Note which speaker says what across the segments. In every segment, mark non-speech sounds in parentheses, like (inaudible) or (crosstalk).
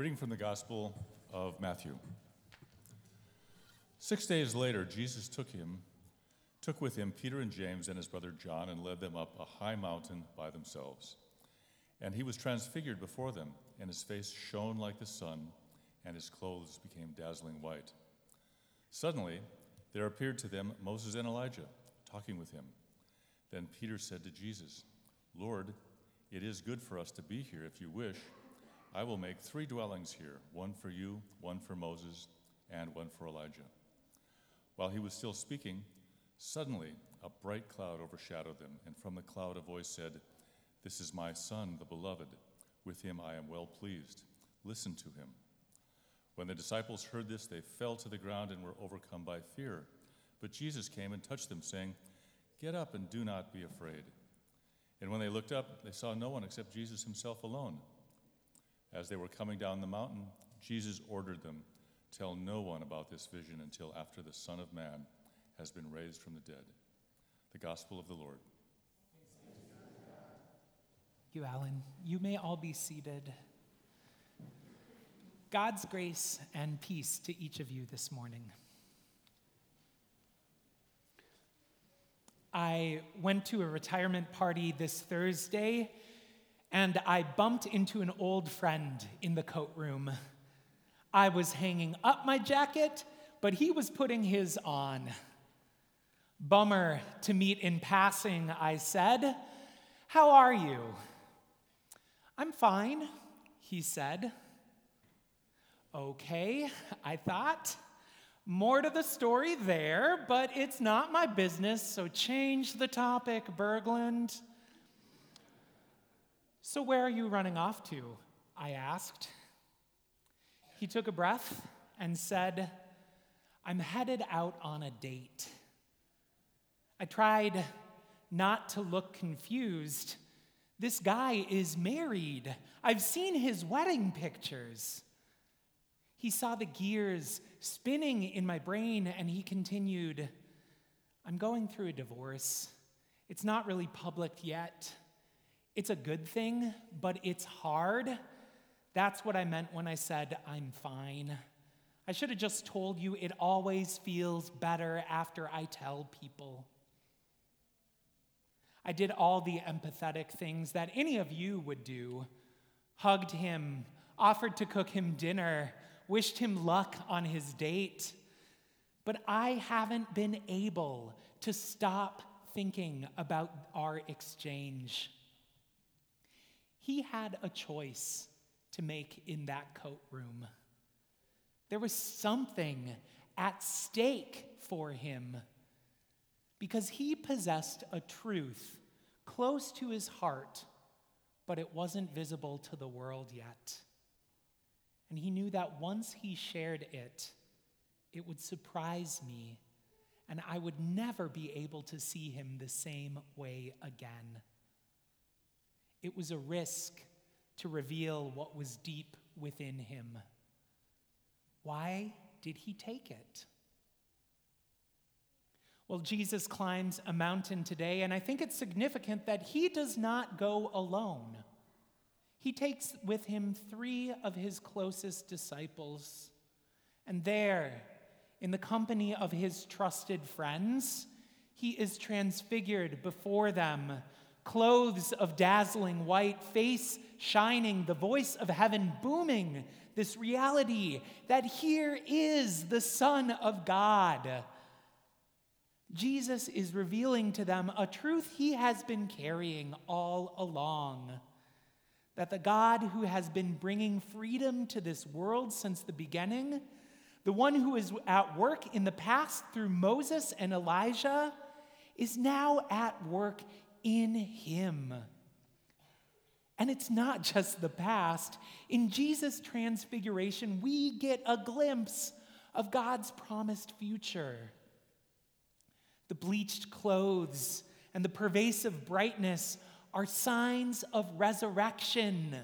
Speaker 1: Reading from the Gospel of Matthew. Six days later, Jesus took him, took with him Peter and James and his brother John, and led them up a high mountain by themselves. And he was transfigured before them, and his face shone like the sun, and his clothes became dazzling white. Suddenly, there appeared to them Moses and Elijah, talking with him. Then Peter said to Jesus, Lord, it is good for us to be here. If you wish, I will make three dwellings here one for you, one for Moses, and one for Elijah. While he was still speaking, suddenly a bright cloud overshadowed them, and from the cloud a voice said, This is my Son, the beloved. With him I am well pleased. Listen to him. When the disciples heard this, they fell to the ground and were overcome by fear. But Jesus came and touched them, saying, Get up and do not be afraid. And when they looked up, they saw no one except Jesus himself alone. As they were coming down the mountain, Jesus ordered them Tell no one about this vision until after the Son of Man has been raised from the dead. The Gospel of the Lord.
Speaker 2: Thank you, Alan. You may all be seated. God's grace and peace to each of you this morning. I went to a retirement party this Thursday and I bumped into an old friend in the coat room. I was hanging up my jacket, but he was putting his on. Bummer to meet in passing, I said. How are you? I'm fine, he said. Okay, I thought. More to the story there, but it's not my business, so change the topic, Berglund. So, where are you running off to? I asked. He took a breath and said, I'm headed out on a date. I tried not to look confused. This guy is married. I've seen his wedding pictures. He saw the gears spinning in my brain and he continued, I'm going through a divorce. It's not really public yet. It's a good thing, but it's hard. That's what I meant when I said, I'm fine. I should have just told you it always feels better after I tell people. I did all the empathetic things that any of you would do hugged him, offered to cook him dinner, wished him luck on his date. But I haven't been able to stop thinking about our exchange. He had a choice to make in that coat room. There was something at stake for him because he possessed a truth close to his heart, but it wasn't visible to the world yet. And he knew that once he shared it, it would surprise me, and I would never be able to see him the same way again. It was a risk to reveal what was deep within him. Why did he take it? Well, Jesus climbs a mountain today, and I think it's significant that he does not go alone. He takes with him three of his closest disciples, and there, in the company of his trusted friends, he is transfigured before them clothes of dazzling white, face shining, the voice of heaven booming, this reality that here is the Son of God. Jesus is revealing to them a truth he has been carrying all along that the God who has been bringing freedom to this world since the beginning, the one who is at work in the past through Moses and Elijah, is now at work in Him. And it's not just the past. In Jesus' transfiguration, we get a glimpse of God's promised future. The bleached clothes and the pervasive brightness are signs of resurrection,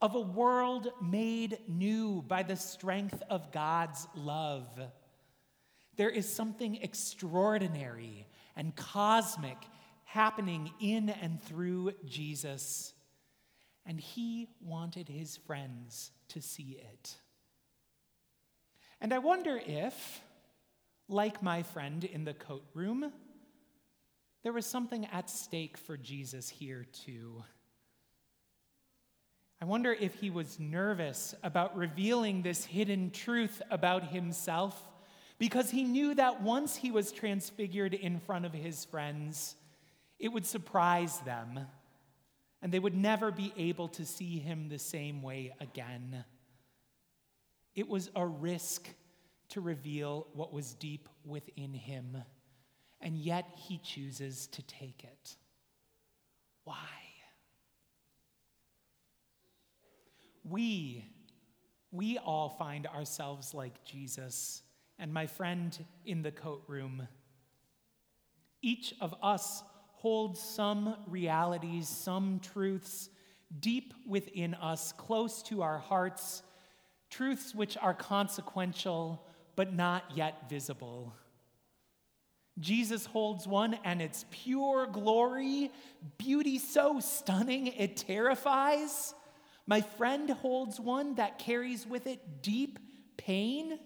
Speaker 2: of a world made new by the strength of God's love. There is something extraordinary and cosmic happening in and through Jesus. and he wanted his friends to see it. And I wonder if, like my friend in the coat room, there was something at stake for Jesus here too. I wonder if he was nervous about revealing this hidden truth about himself because he knew that once he was transfigured in front of his friends, it would surprise them and they would never be able to see him the same way again. It was a risk to reveal what was deep within him, and yet he chooses to take it. Why? We, we all find ourselves like Jesus and my friend in the coat room. Each of us holds some realities, some truths deep within us, close to our hearts, truths which are consequential but not yet visible. Jesus holds one, and it's pure glory, beauty so stunning it terrifies. My friend holds one that carries with it deep pain.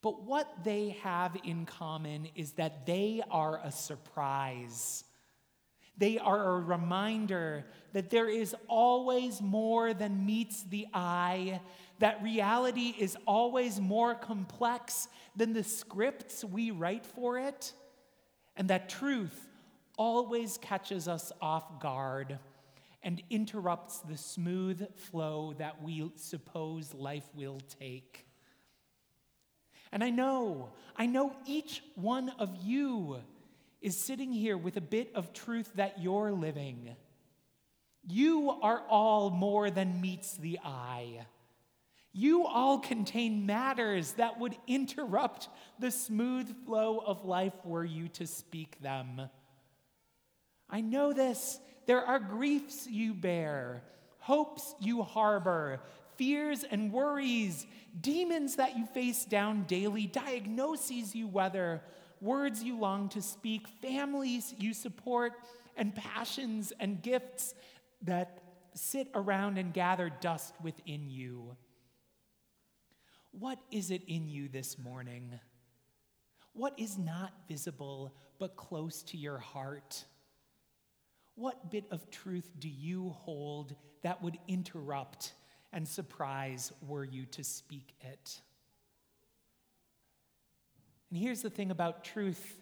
Speaker 2: But what they have in common is that they are a surprise. They are a reminder that there is always more than meets the eye, that reality is always more complex than the scripts we write for it, and that truth always catches us off guard and interrupts the smooth flow that we suppose life will take. And I know, I know each one of you is sitting here with a bit of truth that you're living. You are all more than meets the eye. You all contain matters that would interrupt the smooth flow of life were you to speak them. I know this there are griefs you bear, hopes you harbor, fears and worries, demons that you face down daily, diagnoses you weather, words you long to speak, families you support, and passions and gifts that sit around and gather dust within you. What is it in you this morning? What is not visible but close to your heart? What bit of truth do you hold that would interrupt and surprise were you to speak it? And here's the thing about truth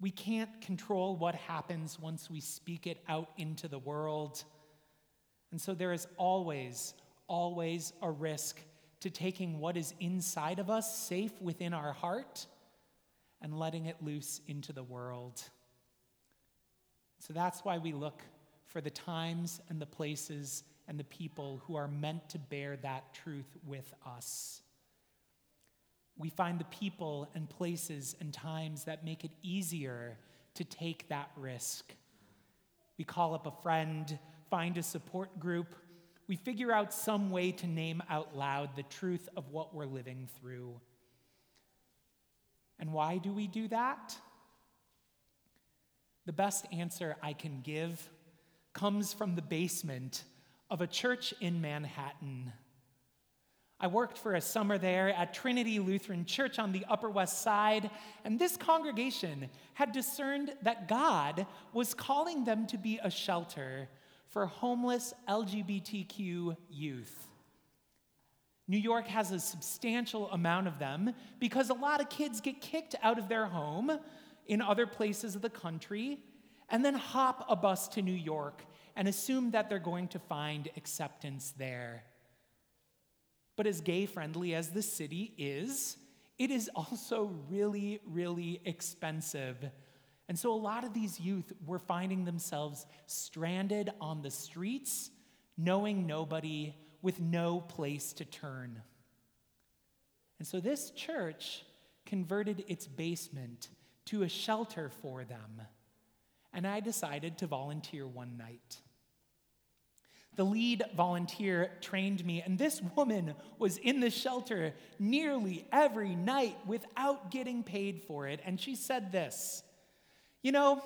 Speaker 2: we can't control what happens once we speak it out into the world. And so there is always, always a risk to taking what is inside of us, safe within our heart, and letting it loose into the world. So that's why we look for the times and the places and the people who are meant to bear that truth with us. We find the people and places and times that make it easier to take that risk. We call up a friend, find a support group. We figure out some way to name out loud the truth of what we're living through. And why do we do that? The best answer I can give comes from the basement of a church in Manhattan. I worked for a summer there at Trinity Lutheran Church on the Upper West Side, and this congregation had discerned that God was calling them to be a shelter for homeless LGBTQ youth. New York has a substantial amount of them because a lot of kids get kicked out of their home in other places of the country and then hop a bus to New York and assume that they're going to find acceptance there. But as gay friendly as the city is, it is also really, really expensive. And so a lot of these youth were finding themselves stranded on the streets, knowing nobody, with no place to turn. And so this church converted its basement to a shelter for them. And I decided to volunteer one night. The lead volunteer trained me, and this woman was in the shelter nearly every night without getting paid for it. And she said this You know,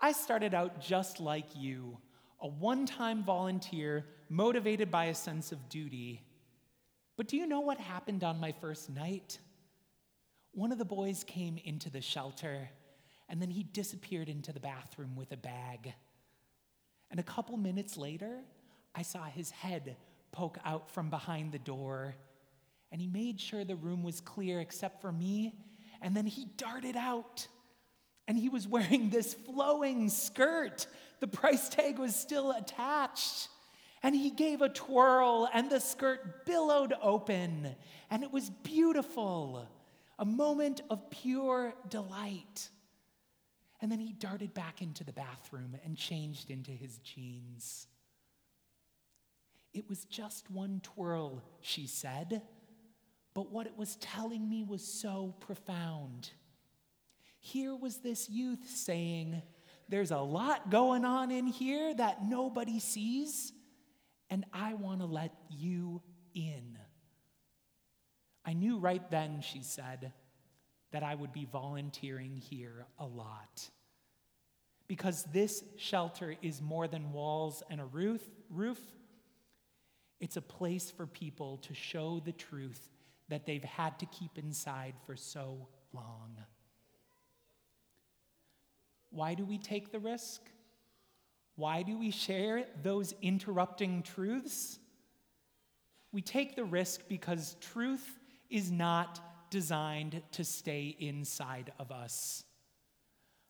Speaker 2: I started out just like you, a one time volunteer motivated by a sense of duty. But do you know what happened on my first night? One of the boys came into the shelter and then he disappeared into the bathroom with a bag. And a couple minutes later, I saw his head poke out from behind the door. And he made sure the room was clear except for me. And then he darted out. And he was (laughs) wearing this flowing skirt. The price tag was still attached. And he gave a twirl, and the skirt billowed open. And it was beautiful, a moment of pure delight. And then he darted back into the bathroom and changed into his jeans. It was just one twirl, she said, but what it was telling me was so profound. Here was this youth saying, There's a lot going on in here that nobody sees, and I want to let you in. I knew right then, she said, that I would be volunteering here a lot. Because this shelter is more than walls and a roof, roof. It's a place for people to show the truth that they've had to keep inside for so long. Why do we take the risk? Why do we share those interrupting truths? We take the risk because truth is not designed to stay inside of us.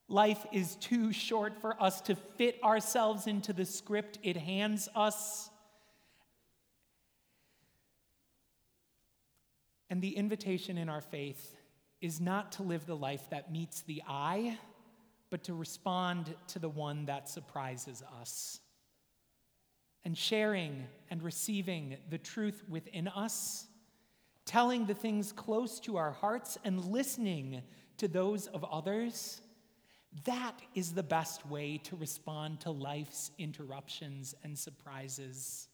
Speaker 2: Life is too short for us to fit ourselves into the script it hands us. And the invitation in our faith is not to live the life that meets the eye, but to respond to the one that surprises us. And sharing and receiving the truth within us telling the things close to our hearts and listening to those of others, that is the best way to respond to life's interruptions and surprises.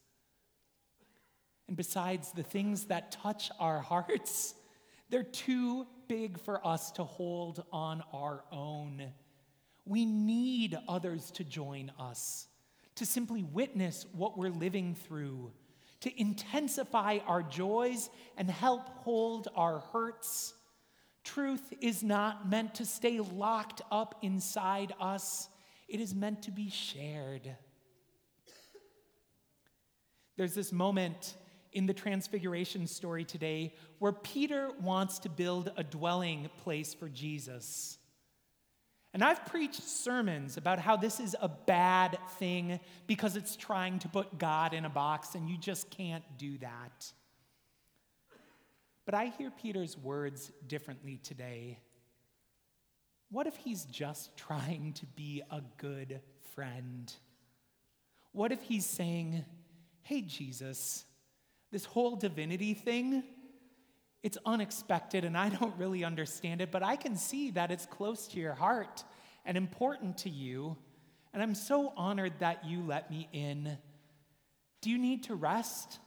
Speaker 2: And besides, the things that touch our hearts, they're too big for us to hold on our own. We need others to join us, to simply witness what we're living through to intensify our joys and help hold our hurts. Truth is not meant to stay locked up inside us, it is meant to be shared. There's this moment in the Transfiguration story today where Peter wants to build a dwelling place for Jesus. And I've preached sermons about how this is a bad thing because it's trying to put God in a box, and you just can't do that. But I hear Peter's words differently today. What if he's just trying to be a good friend? What if he's saying, Hey, Jesus, this whole divinity thing, it's unexpected and I (laughs) don't really understand it, but I can see that it's close to your heart and important to you. And I'm so honored that you let me in. Do you need to rest?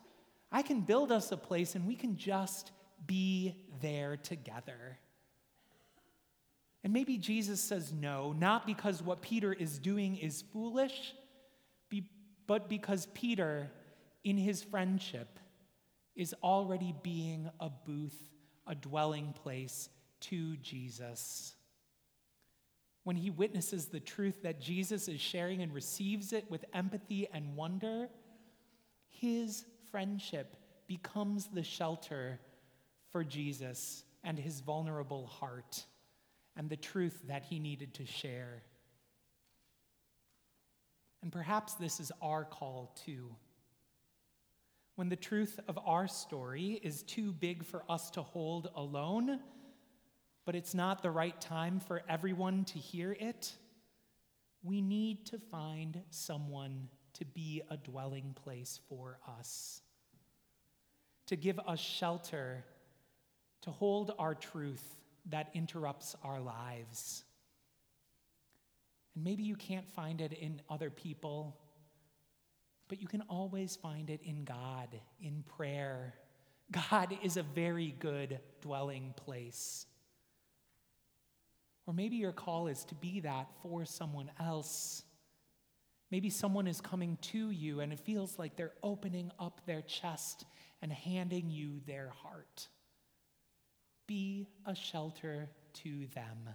Speaker 2: I can build us a place and we can just be there together. And maybe Jesus says no, not because what Peter is doing is foolish, but because Peter, in his friendship, is already being a booth, a dwelling place to Jesus. When he witnesses the truth that Jesus is sharing and receives it with empathy and wonder, his friendship becomes the shelter for Jesus and his vulnerable heart and the truth that he needed to share. And perhaps this is our call too when the truth of our story is too big for us to hold alone, but it's not the right time for everyone to hear it, we need to find someone to be a dwelling place for us, to give us shelter, to hold our truth that interrupts our lives. And maybe you can't find it in other people but you can always find it in God, in prayer. God is a very good dwelling place. Or maybe your call is to be that for someone else. Maybe someone is coming to you and it feels like they're opening up their chest and handing you their heart. Be a shelter to them.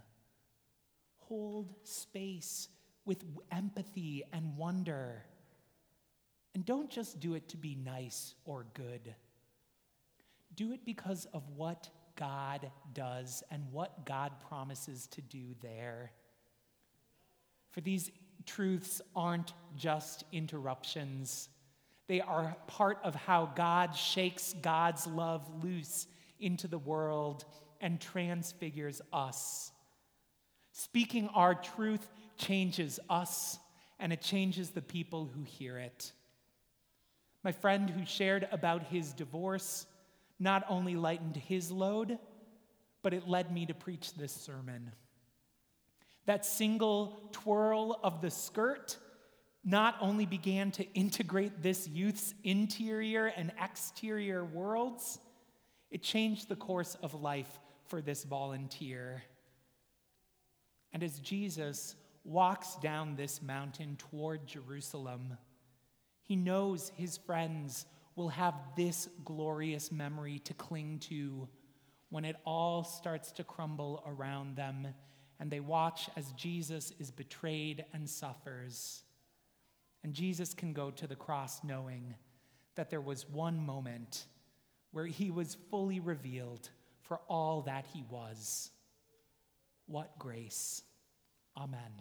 Speaker 2: Hold space with empathy and wonder. And don't just do it to be nice or good. Do it because of what God does and what God promises to do there. For these truths aren't just interruptions, they are part of how God shakes God's love loose into the world and transfigures us. Speaking our truth changes us and it changes the people who hear it. My friend who shared about his divorce not only lightened his load, but it led me to preach this sermon. That single twirl of the skirt not only began to integrate this youth's interior and exterior worlds, it changed the course of life for this volunteer. And as Jesus walks down this mountain toward Jerusalem, he knows his friends will have this glorious memory to cling to when it all starts to crumble around them and they watch as Jesus is betrayed and suffers. And Jesus can go to the cross knowing that there was one moment where he was fully revealed for all that he was. What grace! Amen.